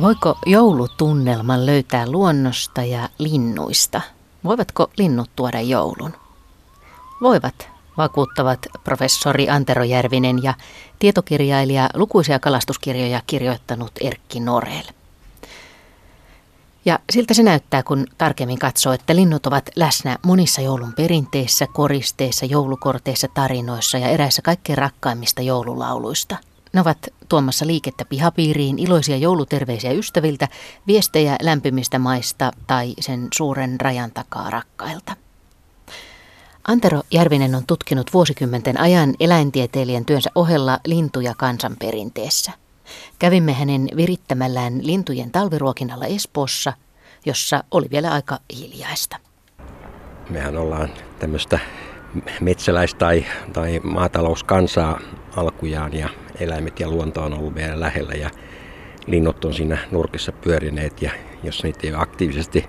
Voiko joulutunnelman löytää luonnosta ja linnuista? Voivatko linnut tuoda joulun? Voivat, vakuuttavat professori Antero Järvinen ja tietokirjailija lukuisia kalastuskirjoja kirjoittanut Erkki Norel. Ja siltä se näyttää, kun tarkemmin katsoo, että linnut ovat läsnä monissa joulun perinteissä, koristeissa, joulukorteissa, tarinoissa ja eräissä kaikkein rakkaimmista joululauluista – ne ovat tuomassa liikettä pihapiiriin, iloisia jouluterveisiä ystäviltä, viestejä lämpimistä maista tai sen suuren rajan takaa rakkailta. Antero Järvinen on tutkinut vuosikymmenten ajan eläintieteilijän työnsä ohella lintuja kansanperinteessä. Kävimme hänen virittämällään lintujen talviruokinnalla Espoossa, jossa oli vielä aika hiljaista. Mehän ollaan tämmöistä metsäläis- tai, tai maatalouskansaa alkujaan ja eläimet ja luonto on ollut vielä lähellä ja linnut on siinä nurkissa pyörineet ja jos niitä ei ole aktiivisesti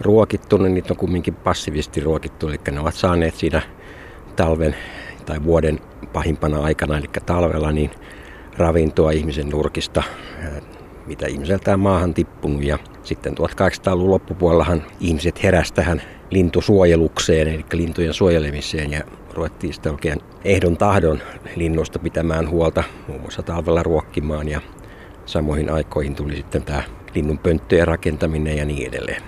ruokittu, niin niitä on kumminkin passiivisesti ruokittu, eli ne ovat saaneet siinä talven tai vuoden pahimpana aikana, eli talvella, niin ravintoa ihmisen nurkista, mitä ihmiseltä on maahan tippunut. Ja sitten 1800-luvun loppupuolellahan ihmiset heräsivät tähän lintusuojelukseen, eli lintujen suojelemiseen, ja ruvettiin sitten oikein ehdon tahdon linnusta pitämään huolta, muun muassa talvella ruokkimaan ja samoihin aikoihin tuli sitten tämä linnun pönttöjen rakentaminen ja niin edelleen.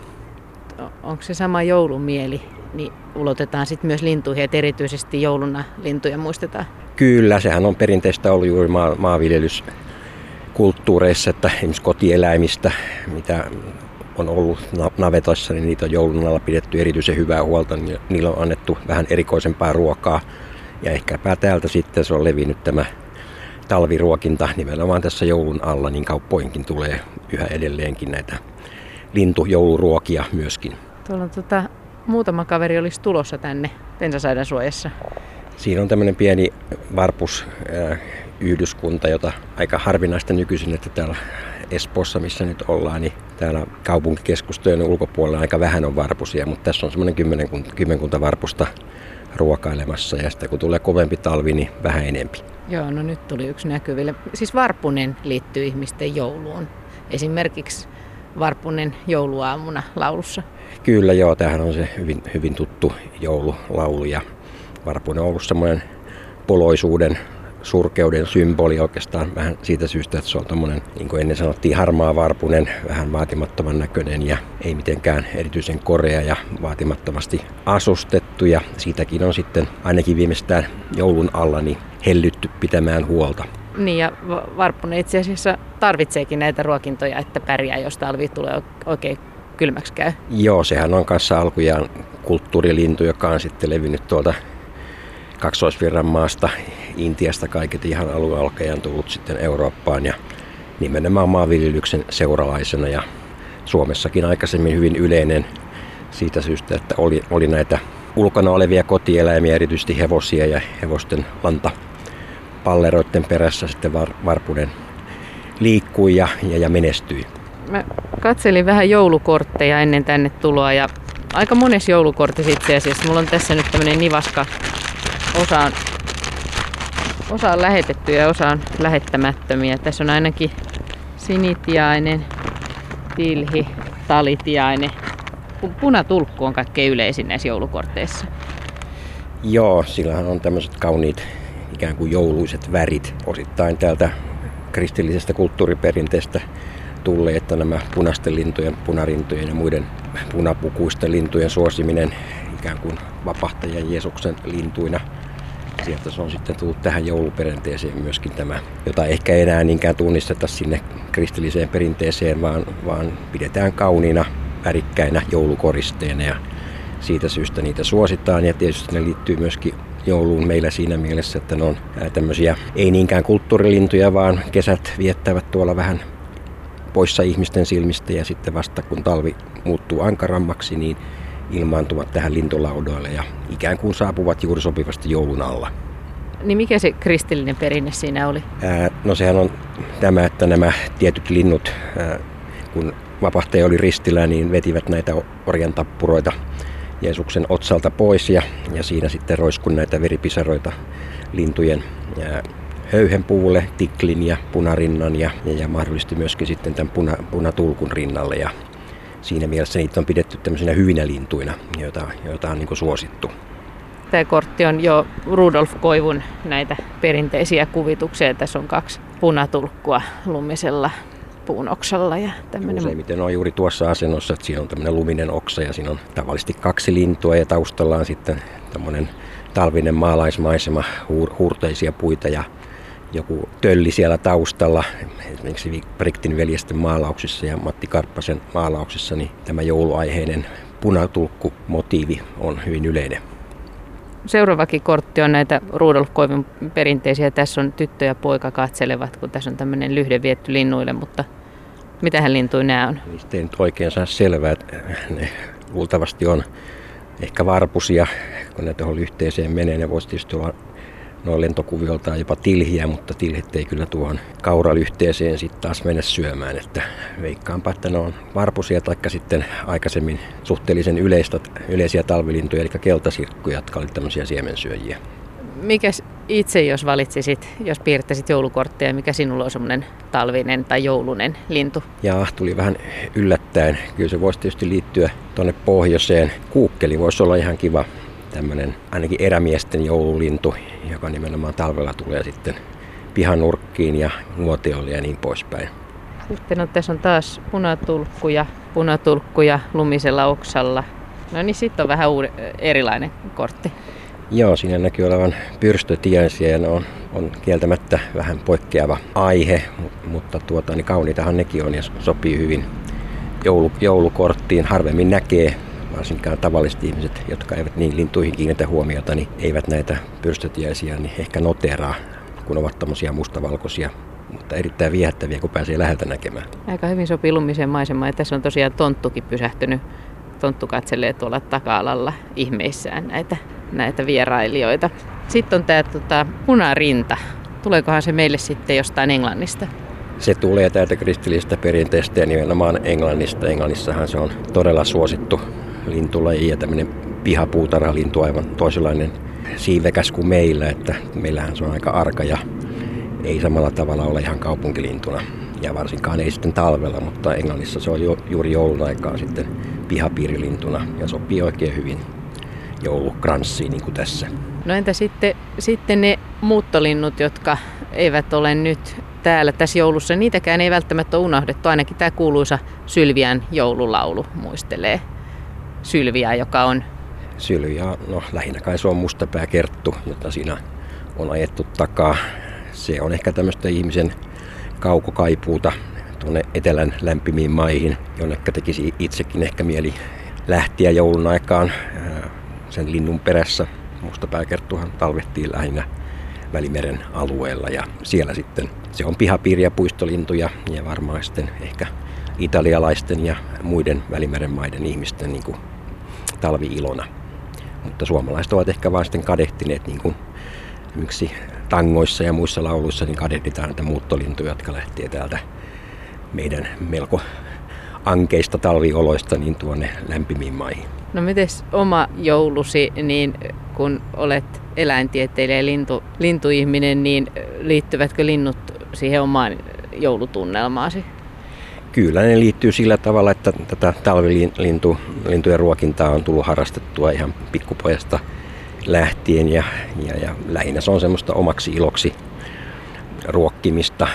Onko se sama joulumieli, niin ulotetaan sitten myös lintuihin, että erityisesti jouluna lintuja muistetaan? Kyllä, sehän on perinteistä ollut juuri maa, maanviljelyskulttuureissa, että esimerkiksi kotieläimistä, mitä on ollut navetoissa, niin niitä on joulun alla pidetty erityisen hyvää huolta. Niin niillä on annettu vähän erikoisempaa ruokaa. Ja ehkäpä täältä sitten se on levinnyt tämä talviruokinta nimenomaan tässä joulun alla, niin kauppoinkin tulee yhä edelleenkin näitä lintujouluruokia myöskin. Tuolla on tota, muutama kaveri olisi tulossa tänne pensasaidan suojassa. Siinä on tämmöinen pieni varpus yhdyskunta, jota aika harvinaista nykyisin, että täällä Espoossa, missä nyt ollaan, niin täällä kaupunkikeskustojen ulkopuolella aika vähän on varpusia, mutta tässä on semmoinen kymmenkunta, kymmenkunta varpusta ruokailemassa ja sitten kun tulee kovempi talvi, niin vähän enempi. Joo, no nyt tuli yksi näkyville. Siis varpunen liittyy ihmisten jouluun. Esimerkiksi varpunen jouluaamuna laulussa. Kyllä joo, tämähän on se hyvin, hyvin tuttu joululaulu ja varpunen on ollut semmoinen poloisuuden surkeuden symboli oikeastaan vähän siitä syystä, että se on tämmöinen, niin kuin ennen sanottiin, harmaa varpunen, vähän vaatimattoman näköinen ja ei mitenkään erityisen korea ja vaatimattomasti asustettu. Ja siitäkin on sitten ainakin viimeistään joulun alla niin hellytty pitämään huolta. Niin ja varpunen itse asiassa tarvitseekin näitä ruokintoja, että pärjää, jos talvi tulee oikein kylmäksi käy. Joo, sehän on kanssa alkujaan kulttuurilintu, joka on sitten levinnyt tuolta kaksoisvirran maasta, Intiasta kaiket ihan alun alkaen tullut sitten Eurooppaan ja nimenomaan maanviljelyksen seuralaisena ja Suomessakin aikaisemmin hyvin yleinen siitä syystä, että oli, oli näitä ulkona olevia kotieläimiä, erityisesti hevosia ja hevosten lanta palleroiden perässä sitten var, varpunen liikkui ja, ja, ja menestyi. Mä katselin vähän joulukortteja ennen tänne tuloa ja aika monessa joulukortissa itse asiassa. Mulla on tässä nyt tämmöinen nivaska Osa osa on lähetetty ja osa on lähettämättömiä. Tässä on ainakin sinitiainen, tilhi, talitiainen. Punatulkku on kaikkein yleisin näissä joulukorteissa. Joo, sillähän on tämmöiset kauniit ikään kuin jouluiset värit osittain täältä kristillisestä kulttuuriperinteestä tulleet, että nämä punaisten lintujen, punarintojen ja muiden punapukuisten lintujen suosiminen ikään kuin vapahtajan Jeesuksen lintuina sieltä se on sitten tullut tähän jouluperinteeseen myöskin tämä, jota ehkä enää niinkään tunnisteta sinne kristilliseen perinteeseen, vaan, vaan pidetään kauniina, värikkäinä joulukoristeina ja siitä syystä niitä suositaan. Ja tietysti ne liittyy myöskin jouluun meillä siinä mielessä, että ne on tämmöisiä ei niinkään kulttuurilintuja, vaan kesät viettävät tuolla vähän poissa ihmisten silmistä ja sitten vasta kun talvi muuttuu ankarammaksi, niin ilmaantuvat tähän lintulaudoille ja ikään kuin saapuvat juuri sopivasti joulun alla. Niin mikä se kristillinen perinne siinä oli? Ää, no sehän on tämä, että nämä tietyt linnut, ää, kun vapahtaja oli ristillä, niin vetivät näitä orjan tappuroita Jeesuksen otsalta pois ja, ja siinä sitten roiskun näitä veripisaroita lintujen ää, höyhenpuulle, tiklin ja punarinnan ja, ja mahdollisesti myöskin sitten tämän puna, punatulkun rinnalle. Ja siinä mielessä niitä on pidetty tämmöisinä hyvinä lintuina, joita, joita on niin kuin suosittu. Tämä kortti on jo Rudolf Koivun näitä perinteisiä kuvituksia. Tässä on kaksi punatulkkua lumisella puun oksalla. Ja tämmöinen... Useimmiten on juuri tuossa asennossa, että siinä on tämmöinen luminen oksa ja siinä on tavallisesti kaksi lintua ja taustalla on sitten tämmöinen talvinen maalaismaisema, huur, huurteisia puita ja joku tölli siellä taustalla. Esimerkiksi Briktin veljesten maalauksissa ja Matti Karppasen maalauksissa, niin tämä jouluaiheinen punatulkku motiivi on hyvin yleinen. Seuraavakin kortti on näitä Rudolf Koivun perinteisiä. Tässä on tyttö ja poika katselevat, kun tässä on tämmöinen lyhde vietty linnuille, mutta mitähän lintuja nämä on? Niistä ei nyt oikein saa selvää. Ne luultavasti on ehkä varpusia, kun ne tuohon lyhteeseen menee. Ne voisi tietysti olla noin lentokuvioltaan jopa tilhiä, mutta tilhet ei kyllä tuohon kauralyhteeseen sitten taas mennä syömään. Että veikkaanpa, että ne on varpusia tai sitten aikaisemmin suhteellisen yleistä, yleisiä talvilintuja, eli keltasirkkuja, jotka olivat tämmöisiä siemensyöjiä. Mikäs itse, jos valitsisit, jos piirtäisit joulukortteja, mikä sinulla on semmoinen talvinen tai joulunen lintu? Ja tuli vähän yllättäen. Kyllä se voisi tietysti liittyä tuonne pohjoiseen. Kuukkeli voisi olla ihan kiva tämmöinen ainakin erämiesten joululintu, joka nimenomaan talvella tulee sitten pihanurkkiin ja nuotiolle ja niin poispäin. Sitten on, tässä on taas punatulkkuja, punatulkkuja lumisella oksalla. No niin, sitten on vähän uuden, erilainen kortti. Joo, siinä näkyy olevan ne on, on kieltämättä vähän poikkeava aihe, mutta tuota, niin kauniitahan nekin on ja sopii hyvin joulu, joulukorttiin. Harvemmin näkee varsinkaan tavalliset ihmiset, jotka eivät niin lintuihin kiinnitä huomiota, niin eivät näitä pyrstötiäisiä niin ehkä noteraa, kun ovat tämmöisiä mustavalkoisia mutta erittäin viehättäviä, kun pääsee läheltä näkemään. Aika hyvin sopii lumiseen maisemaan. Ja tässä on tosiaan tonttukin pysähtynyt. Tonttu katselee tuolla taka-alalla ihmeissään näitä, näitä vierailijoita. Sitten on tämä tota, punarinta. Tuleekohan se meille sitten jostain Englannista? Se tulee täältä kristillisestä perinteestä ja nimenomaan Englannista. Englannissahan se on todella suosittu lintulaji ja tämmöinen pihapuutarhalintu aivan toisenlainen siivekäs kuin meillä, että meillähän se on aika arka ja ei samalla tavalla ole ihan kaupunkilintuna. Ja varsinkaan ei sitten talvella, mutta Englannissa se on jo, juuri joulun aikaa sitten pihapiirilintuna ja sopii oikein hyvin joulukranssiin niin kuin tässä. No entä sitten, sitten ne muuttolinnut, jotka eivät ole nyt täällä tässä joulussa, niitäkään ei välttämättä unohdettu. Ainakin tämä kuuluisa Sylviän joululaulu muistelee Sylviä, joka on... Sylviä, no lähinnä kai se on mustapääkerttu, jota siinä on ajettu takaa. Se on ehkä tämmöistä ihmisen kaukokaipuuta tuonne etelän lämpimiin maihin, jonne tekisi itsekin ehkä mieli lähtiä joulun aikaan sen linnun perässä. Mustapääkerttuhan talvehtii lähinnä Välimeren alueella ja siellä sitten se on pihapiiri- ja puistolintuja ja varmaan sitten ehkä italialaisten ja muiden Välimeren maiden ihmisten niin kuin talviilona. Mutta suomalaiset ovat ehkä vain sitten kadehtineet niin kuin miksi tangoissa ja muissa lauluissa niin kadehditaan näitä muuttolintuja, jotka lähtee täältä meidän melko ankeista talvioloista niin tuonne lämpimiin maihin. No miten oma joulusi, niin kun olet eläintieteilijä ja lintu, lintuihminen, niin liittyvätkö linnut siihen omaan joulutunnelmaasi? Kyllä ne liittyy sillä tavalla, että tätä talvilintujen ruokintaa on tullut harrastettua ihan pikkupojasta lähtien ja, ja, ja lähinnä se on semmoista omaksi iloksi ruokkimista.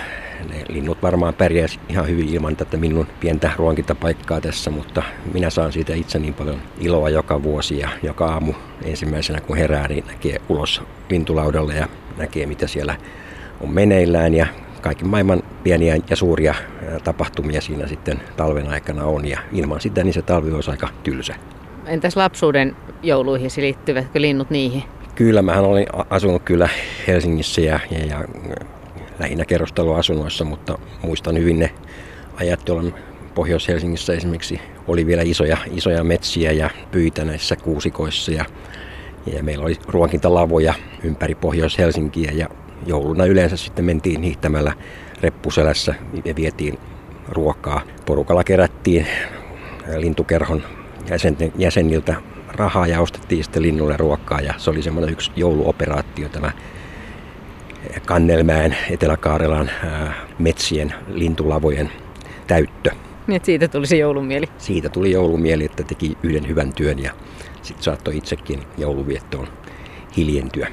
Ne linnut varmaan pärjäisi ihan hyvin ilman tätä minun pientä ruokintapaikkaa tässä, mutta minä saan siitä itse niin paljon iloa joka vuosi ja joka aamu ensimmäisenä kun herää, niin näkee ulos lintulaudalle ja näkee mitä siellä on meneillään ja kaiken maailman pieniä ja suuria tapahtumia siinä sitten talven aikana on ja ilman sitä niin se talvi olisi aika tylsä. Entäs lapsuuden jouluihin liittyvätkö linnut niihin? Kyllä, mähän olin asunut kyllä Helsingissä ja, ja, ja lähinnä kerrostaloasunnoissa, mutta muistan hyvin ne ajat, jolloin Pohjois-Helsingissä esimerkiksi oli vielä isoja, isoja metsiä ja pyitä näissä kuusikoissa ja, ja meillä oli ruokintalavoja ympäri Pohjois-Helsinkiä ja jouluna yleensä sitten mentiin hiihtämällä reppuselässä ja vietiin ruokaa. Porukalla kerättiin lintukerhon jäsenten, jäseniltä rahaa ja ostettiin sitten linnulle ruokaa ja se oli semmoinen yksi jouluoperaatio tämä Kannelmäen, Etelä-Kaarelan metsien lintulavojen täyttö. Niin, että siitä tuli se joulumieli. Siitä tuli joulumieli, että teki yhden hyvän työn ja sitten saattoi itsekin jouluviettoon hiljentyä.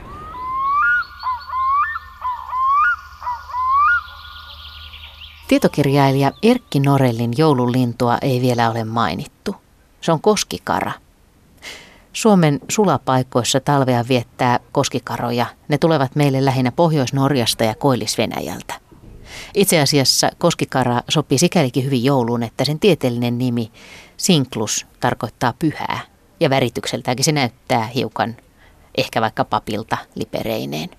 Tietokirjailija Erkki Norellin joululintua ei vielä ole mainittu. Se on koskikara. Suomen sulapaikoissa talvea viettää koskikaroja. Ne tulevat meille lähinnä Pohjois-Norjasta ja Koillis-Venäjältä. Itse asiassa koskikara sopii sikälikin hyvin jouluun, että sen tieteellinen nimi Sinklus tarkoittaa pyhää. Ja väritykseltäänkin se näyttää hiukan ehkä vaikka papilta lipereineen.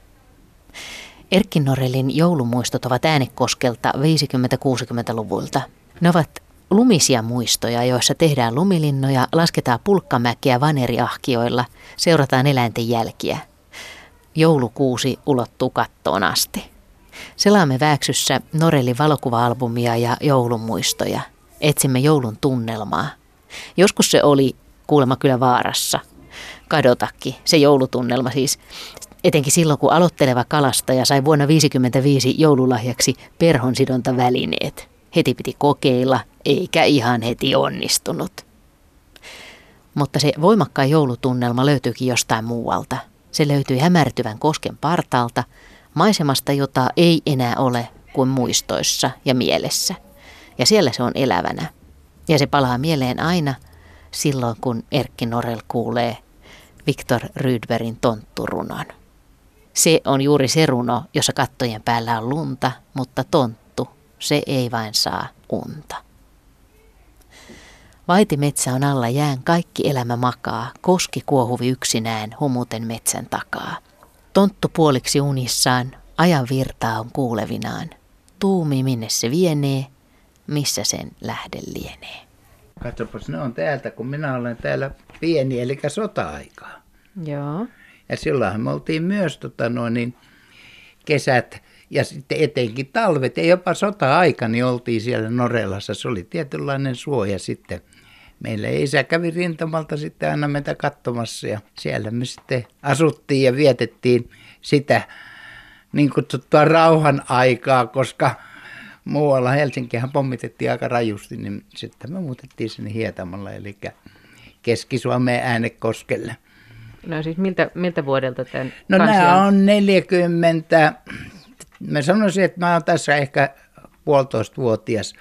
Erkki Norelin joulumuistot ovat äänekoskelta 50-60-luvulta. Ne ovat lumisia muistoja, joissa tehdään lumilinnoja, lasketaan pulkkamäkiä vaneriahkioilla, seurataan eläinten jälkiä. Joulukuusi ulottuu kattoon asti. Selaamme Vääksyssä Norellin valokuva-albumia ja joulumuistoja. Etsimme joulun tunnelmaa. Joskus se oli kuulemma kyllä vaarassa. Kadotakki, se joulutunnelma siis. Etenkin silloin, kun aloitteleva kalastaja sai vuonna 1955 joululahjaksi perhonsidontavälineet. Heti piti kokeilla, eikä ihan heti onnistunut. Mutta se voimakkaan joulutunnelma löytyykin jostain muualta. Se löytyi hämärtyvän kosken partalta, maisemasta, jota ei enää ole kuin muistoissa ja mielessä. Ja siellä se on elävänä. Ja se palaa mieleen aina silloin, kun Erkki Norel kuulee Viktor Rydbergin tontturunon. Se on juuri se runo, jossa kattojen päällä on lunta, mutta tonttu, se ei vain saa unta. Vaitimetsä on alla jään, kaikki elämä makaa, koski kuohuvi yksinään humuten metsän takaa. Tonttu puoliksi unissaan, ajan virtaa on kuulevinaan. Tuumi minne se vienee, missä sen lähde lienee. Katsopas, ne on täältä, kun minä olen täällä pieni, eli sota-aikaa. Joo. Ja silloinhan me oltiin myös tota, noin, niin, kesät ja sitten etenkin talvet ja jopa sota-aika, niin oltiin siellä Norelassa. Se oli tietynlainen suoja sitten. Meillä isä kävi rintamalta sitten aina meitä katsomassa ja siellä me sitten asuttiin ja vietettiin sitä niin kutsuttua rauhan aikaa, koska muualla Helsinkihän pommitettiin aika rajusti, niin sitten me muutettiin sinne Hietamalla, eli Keski-Suomeen äänekoskelle. No siis miltä, miltä vuodelta tämän No nämä on 40, mä sanoisin, että mä oon tässä ehkä puolitoista vuotias,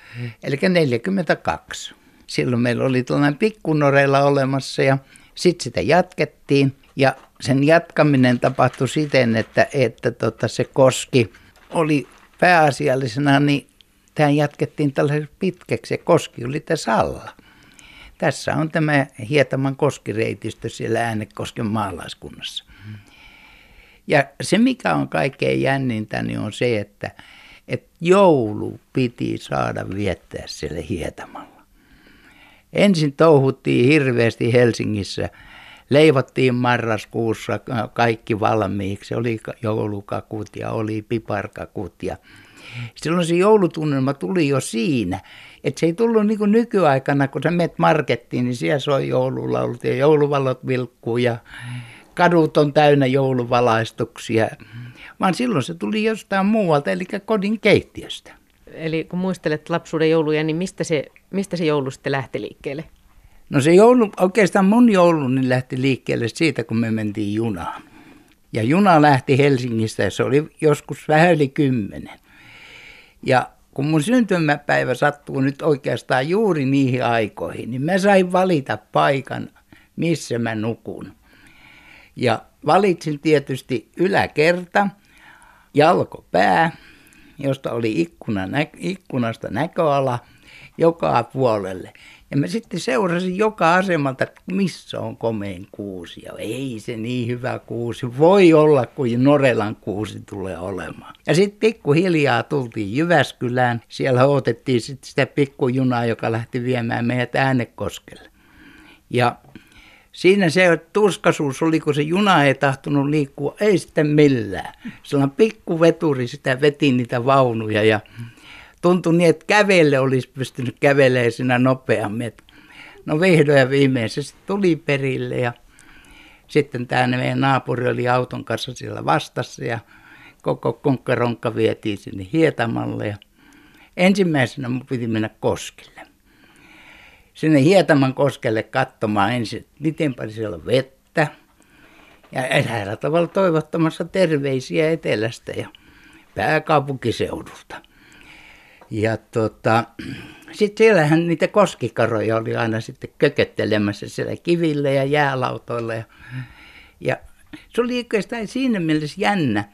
eli 42. Silloin meillä oli tällainen pikkunoreilla olemassa ja sitten sitä jatkettiin ja sen jatkaminen tapahtui siten, että, että tota, se koski oli pääasiallisena, niin tähän jatkettiin tällaisen pitkäksi. Se koski oli tässä alla. Tässä on tämä Hietaman koskireitistö siellä Äänekosken maalaiskunnassa. Ja se, mikä on kaikkein jännintä, niin on se, että, että joulu piti saada viettää siellä Hietamalla. Ensin touhuttiin hirveästi Helsingissä. Leivottiin marraskuussa kaikki valmiiksi. Oli joulukakut ja oli piparkakut ja silloin se joulutunnelma tuli jo siinä. Että se ei tullut niin kuin nykyaikana, kun sä menet markettiin, niin siellä soi joululaulut ja jouluvalot vilkkuu ja kadut on täynnä jouluvalaistuksia. Vaan silloin se tuli jostain muualta, eli kodin keittiöstä. Eli kun muistelet lapsuuden jouluja, niin mistä se, mistä se joulu sitten lähti liikkeelle? No se joulu, oikeastaan mun joulu niin lähti liikkeelle siitä, kun me mentiin junaan. Ja juna lähti Helsingistä ja se oli joskus vähän yli kymmenen. Ja kun mun syntymäpäivä sattuu nyt oikeastaan juuri niihin aikoihin, niin mä sain valita paikan, missä mä nukun. Ja valitsin tietysti yläkerta, jalkopää, josta oli ikkuna, ikkunasta näköala joka puolelle. Ja mä sitten seurasin joka asemalta, että missä on komein kuusi. Ja ei se niin hyvä kuusi voi olla, kuin Norelan kuusi tulee olemaan. Ja sitten pikkuhiljaa tultiin Jyväskylään. Siellä otettiin sitten sitä pikkujunaa, joka lähti viemään meidät äänekoskelle. Ja siinä se tuskasuus oli, kun se juna ei tahtonut liikkua, ei sitten millään. Sellainen pikkuveturi sitä veti niitä vaunuja ja tuntui niin, että kävelle olisi pystynyt kävelemään siinä nopeammin. No vihdoin ja viimein se tuli perille ja sitten tämä meidän naapuri oli auton kanssa siellä vastassa ja koko konkkaronkka vietiin sinne Hietamalle ja ensimmäisenä mun piti mennä koskille. Sinne Hietaman koskelle katsomaan ensin, miten paljon siellä on vettä. Ja eräällä tavalla toivottamassa terveisiä etelästä ja pääkaupunkiseudulta. Ja tota, sitten siellähän niitä koskikaroja oli aina sitten kököttelemässä siellä kivillä ja jäälautoilla. Ja, ja se oli oikeastaan siinä mielessä jännä,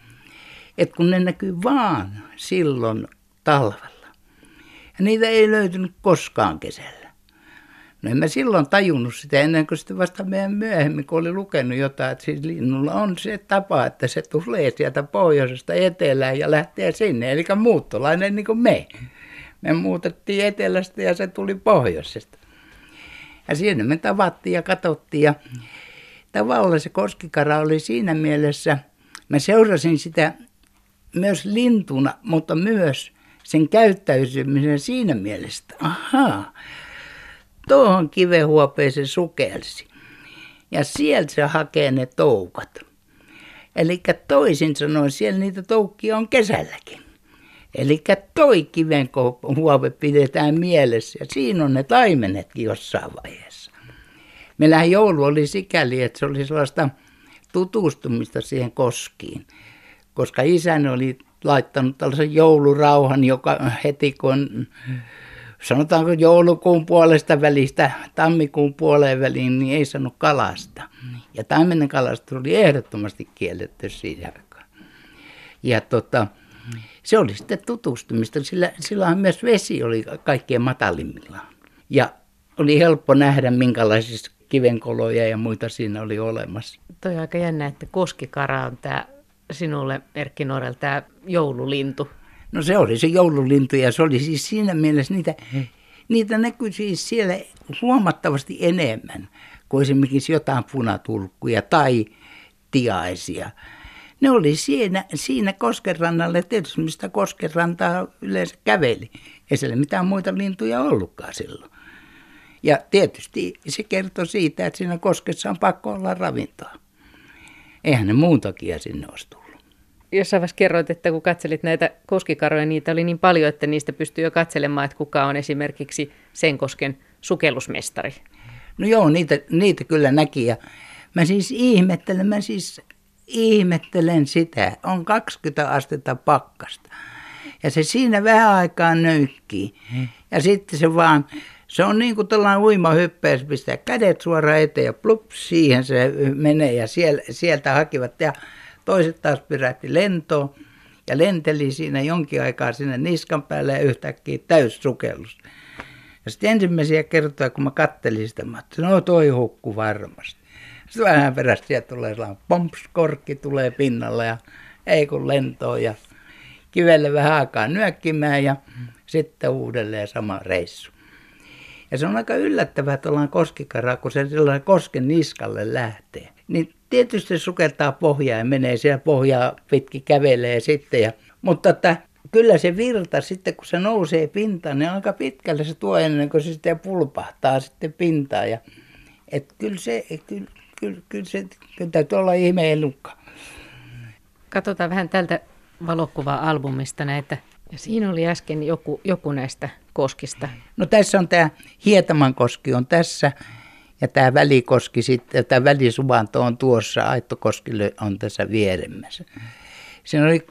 että kun ne näkyy vaan silloin talvella. Ja niitä ei löytynyt koskaan kesällä. No en mä silloin tajunnut sitä ennen kuin sitten vasta meidän myöhemmin, kun oli lukenut jotain, että siis linnulla on se tapa, että se tulee sieltä pohjoisesta etelään ja lähtee sinne, eli muuttolainen niin kuin me. Me muutettiin etelästä ja se tuli pohjoisesta. Ja siinä me tavattiin ja katsottiin ja tavallaan se koskikara oli siinä mielessä, mä seurasin sitä myös lintuna, mutta myös sen käyttäytymisen siinä mielessä, ahaa, tuohon kivehuopeeseen sukelsi. Ja sieltä se hakee ne toukat. Eli toisin sanoen, siellä niitä toukkia on kesälläkin. Eli toi kivenhuove pidetään mielessä ja siinä on ne taimenetkin jossain vaiheessa. Meillähän joulu oli sikäli, että se oli sellaista tutustumista siihen koskiin, koska isäni oli laittanut tällaisen joulurauhan, joka heti kun sanotaanko joulukuun puolesta välistä tammikuun puoleen väliin, niin ei sanonut kalasta. Ja taimenen kalasta oli ehdottomasti kielletty siinä aikaan. Ja tota, se oli sitten tutustumista, sillä silloinhan myös vesi oli kaikkien matalimmillaan. Ja oli helppo nähdä, minkälaisissa kivenkoloja ja muita siinä oli olemassa. Toi on aika jännä, että koskikara on tämä sinulle, Erkki Norel, tämä joululintu. No se oli se joululintu ja se oli siis siinä mielessä, niitä, niitä näkyi siis siellä huomattavasti enemmän kuin esimerkiksi jotain punatulkkuja tai tiaisia. Ne oli siinä, siinä koskenrannalla, tietysti mistä koskenrantaa yleensä käveli. Ei siellä mitään muita lintuja ollutkaan silloin. Ja tietysti se kertoi siitä, että siinä koskessa on pakko olla ravintoa. Eihän ne muun takia sinne olisi tullut jossain vaiheessa kerroit, että kun katselit näitä koskikaroja, niitä oli niin paljon, että niistä pystyy jo katselemaan, että kuka on esimerkiksi sen kosken sukellusmestari. No joo, niitä, niitä kyllä näki ja mä siis ihmettelen, mä siis ihmettelen sitä. On 20 astetta pakkasta. Ja se siinä vähän aikaa nöykkii. Ja sitten se vaan, se on niin kuin tällainen uimahyppäys, pistää kädet suoraan eteen ja plup, siihen se menee ja siellä, sieltä hakivat. Ja toiset taas pyrähti lentoon ja lenteli siinä jonkin aikaa sinne niskan päälle ja yhtäkkiä täyssukellus. Ja sitten ensimmäisiä kertoja, kun mä kattelin sitä, mä ajattelin, no toi hukku varmasti. Sitten vähän perästä sieltä tulee sellainen pompskorkki tulee pinnalle ja ei kun lentoon ja kivelle vähän aikaa nyökkimään ja sitten uudelleen sama reissu. Ja se on aika yllättävää, että ollaan koskikara, kun se sellainen kosken niskalle lähtee. Niin tietysti sukeltaa pohjaa ja menee siellä pohjaa pitkin kävelee sitten. Ja, mutta että kyllä se virta sitten, kun se nousee pintaan, niin aika pitkälle se tuo ennen kuin se sitten pulpahtaa sitten pintaan. Ja, et kyllä se, kyllä, kyllä, kyllä se kyllä täytyy olla ihme elukka. Katsotaan vähän tältä valokuva-albumista näitä. Ja siinä oli äsken joku, joku näistä koskista. No tässä on tämä Hietaman koski on tässä ja tämä välikoski sitten, tämä välisuvanto on tuossa, Aittokoski on tässä vieremmässä. Siinä oli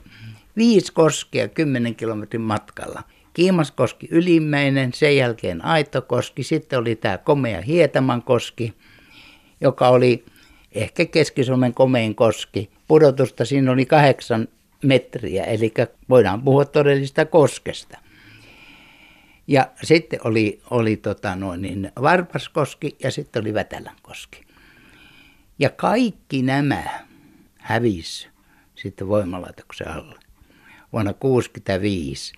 viisi koskea kymmenen kilometrin matkalla. Kiimaskoski ylimmäinen, sen jälkeen Aittokoski, sitten oli tämä komea Hietamankoski, joka oli ehkä Keski-Suomen komein koski. Pudotusta siinä oli kahdeksan metriä, eli voidaan puhua todellista koskesta. Ja sitten oli, oli tota noin, niin Varpaskoski ja sitten oli Vätälänkoski. Ja kaikki nämä hävisi sitten voimalaitoksen alle vuonna 1965,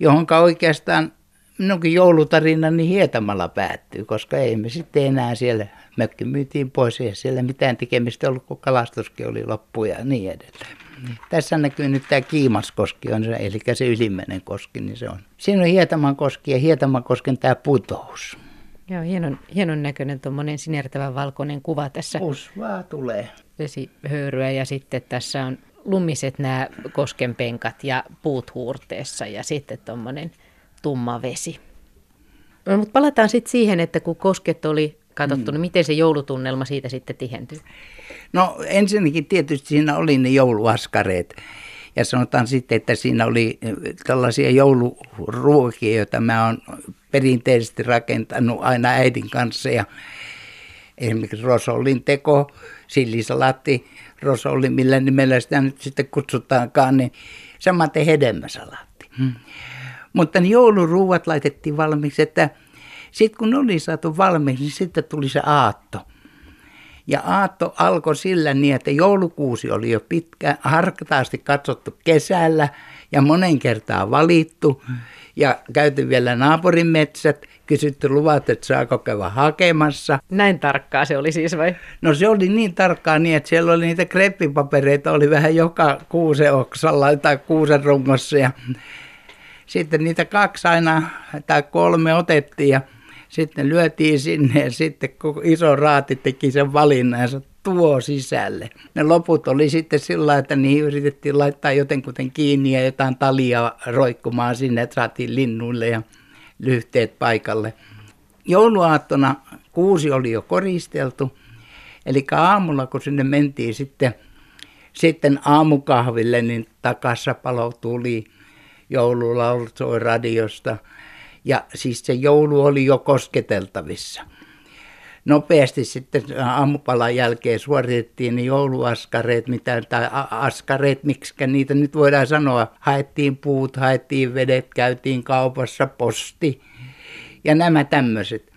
johon oikeastaan minunkin joulutarinani hietamalla päättyy, koska ei me sitten enää siellä, mökki myytiin pois, ei siellä mitään tekemistä ollut, kun kalastuskin oli loppu ja niin edelleen. Tässä näkyy nyt tämä Kiimaskoski, on se, eli se ylimmäinen koski, niin se on. Siinä on Hietaman koski ja Hietaman kosken tämä putous. Joo, hienon, hienon näköinen tuommoinen sinertävän valkoinen kuva tässä. Usvaa tulee. Vesihöyryä ja sitten tässä on lumiset nämä koskenpenkat ja puut huurteessa ja sitten tuommoinen tumma vesi. No, mutta palataan sitten siihen, että kun kosket oli katsottu, mm. niin miten se joulutunnelma siitä sitten tihentyi? No ensinnäkin tietysti siinä oli ne jouluaskareet. Ja sanotaan sitten, että siinä oli tällaisia jouluruokia, joita mä oon perinteisesti rakentanut aina äidin kanssa. Ja esimerkiksi rosollin teko, sillisalaatti, rosolli, millä nimellä sitä nyt sitten kutsutaankaan, niin samaten hedelmäsalaatti. Hmm. Mutta ne jouluruuat laitettiin valmiiksi, että sitten kun oli saatu valmiiksi, niin sitten tuli se aatto. Ja aatto alkoi sillä niin, että joulukuusi oli jo pitkä, harkataasti katsottu kesällä ja monen kertaa valittu. Ja käyty vielä naapurin metsät, kysytty luvat, että saako käydä hakemassa. Näin tarkkaa se oli siis vai? No se oli niin tarkkaa niin, että siellä oli niitä kreppipapereita, oli vähän joka kuusen oksalla tai kuusen rungossa. Ja sitten niitä kaksi aina tai kolme otettiin ja sitten lyötiin sinne ja sitten koko iso raati teki sen valinnan ja tuo sisälle. Ne loput oli sitten sillä että niihin yritettiin laittaa jotenkuten kiinni ja jotain talia roikkumaan sinne, että saatiin linnuille ja lyhteet paikalle. Jouluaattona kuusi oli jo koristeltu, eli aamulla kun sinne mentiin sitten, sitten aamukahville, niin takassa palo tuli, joululaulut soi radiosta – ja siis se joulu oli jo kosketeltavissa. Nopeasti sitten aamupalan jälkeen suoritettiin ne jouluaskareet, mitä, tai askareet, miksi niitä nyt voidaan sanoa. Haettiin puut, haettiin vedet, käytiin kaupassa, posti ja nämä tämmöiset.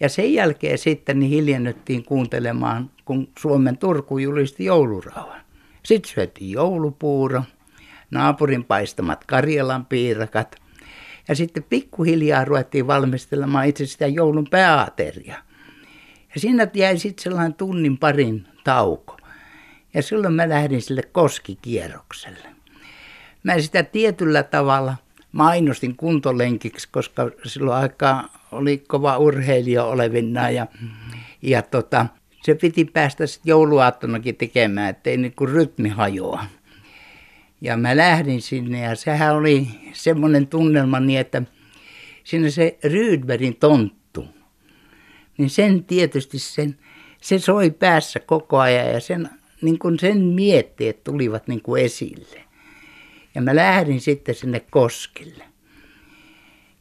Ja sen jälkeen sitten niin hiljennyttiin kuuntelemaan, kun Suomen Turku julisti joulurauhan. Sitten syötiin joulupuuro, naapurin paistamat Karjalan piirakat – ja sitten pikkuhiljaa ruvettiin valmistelemaan itse sitä joulun pääateriaa. Ja siinä jäi sitten sellainen tunnin parin tauko. Ja silloin mä lähdin sille koskikierrokselle. Mä sitä tietyllä tavalla mainostin kuntolenkiksi, koska silloin aikaa oli kova urheilija olevinna ja, ja tota, se piti päästä sitten jouluaattonakin tekemään, ettei niinku rytmi hajoa. Ja mä lähdin sinne ja sehän oli semmoinen tunnelma niin, että siinä se Rydbergin tonttu, niin sen tietysti sen, se soi päässä koko ajan ja sen, niin kuin sen mietteet tulivat niin kuin esille. Ja mä lähdin sitten sinne koskille.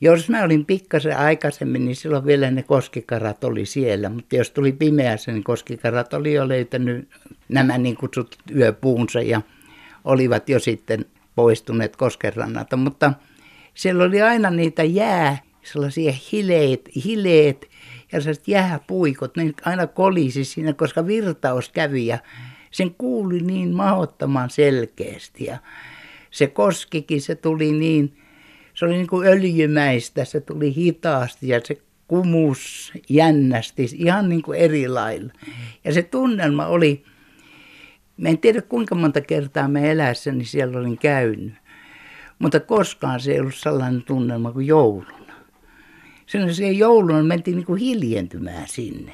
Jos mä olin pikkasen aikaisemmin, niin silloin vielä ne koskikarat oli siellä, mutta jos tuli pimeässä, niin koskikarat oli jo löytänyt nämä niin kutsut yöpuunsa ja olivat jo sitten poistuneet koskerannalta, mutta siellä oli aina niitä jää, sellaisia hileet, hileet ja sellaiset jääpuikot, ne aina kolisi siinä, koska virtaus kävi ja sen kuuli niin mahdottoman selkeästi ja se koskikin, se tuli niin, se oli niin kuin öljymäistä, se tuli hitaasti ja se kumus jännästi ihan niin kuin eri lailla. Ja se tunnelma oli, Mä en tiedä kuinka monta kertaa mä elässäni siellä olin käynyt, mutta koskaan se ei ollut sellainen tunnelma kuin jouluna. Sen se jouluna mentiin niin kuin hiljentymään sinne.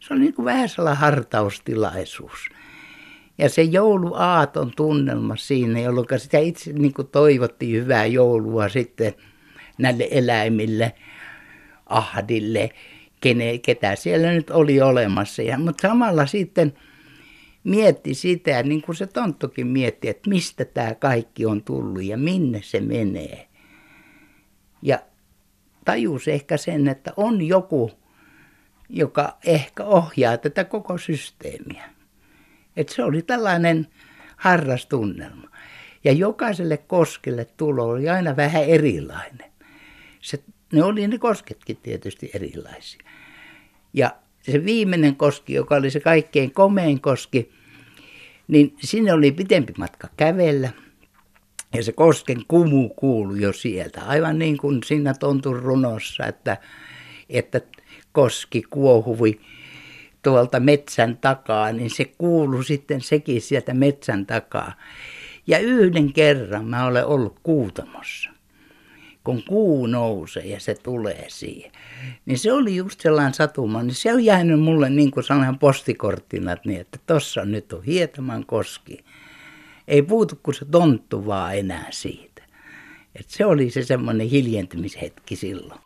Se oli niin kuin vähän sellainen hartaustilaisuus. Ja se jouluaaton tunnelma siinä, jolloin sitä itse niin kuin toivottiin hyvää joulua sitten näille eläimille, ahdille, kene, ketä siellä nyt oli olemassa. Ja, mutta samalla sitten – mietti sitä, niin kuin se tonttukin mietti, että mistä tämä kaikki on tullut ja minne se menee. Ja tajus ehkä sen, että on joku, joka ehkä ohjaa tätä koko systeemiä. Että se oli tällainen harrastunnelma. Ja jokaiselle koskelle tulo oli aina vähän erilainen. Se, ne oli ne kosketkin tietysti erilaisia. Ja se viimeinen koski, joka oli se kaikkein komein koski, niin sinne oli pitempi matka kävellä. Ja se kosken kumu kuului jo sieltä, aivan niin kuin siinä tontun runossa, että, että koski kuohui tuolta metsän takaa, niin se kuului sitten sekin sieltä metsän takaa. Ja yhden kerran mä olen ollut Kuutamossa kun kuu nousee ja se tulee siihen. Niin se oli just sellainen satuma, niin se on jäänyt mulle niin kuin sellainen postikorttina, niin että tossa nyt on Hietaman koski. ei puutu kuin se tonttu vaan enää siitä. Et se oli se semmoinen hiljentymishetki silloin.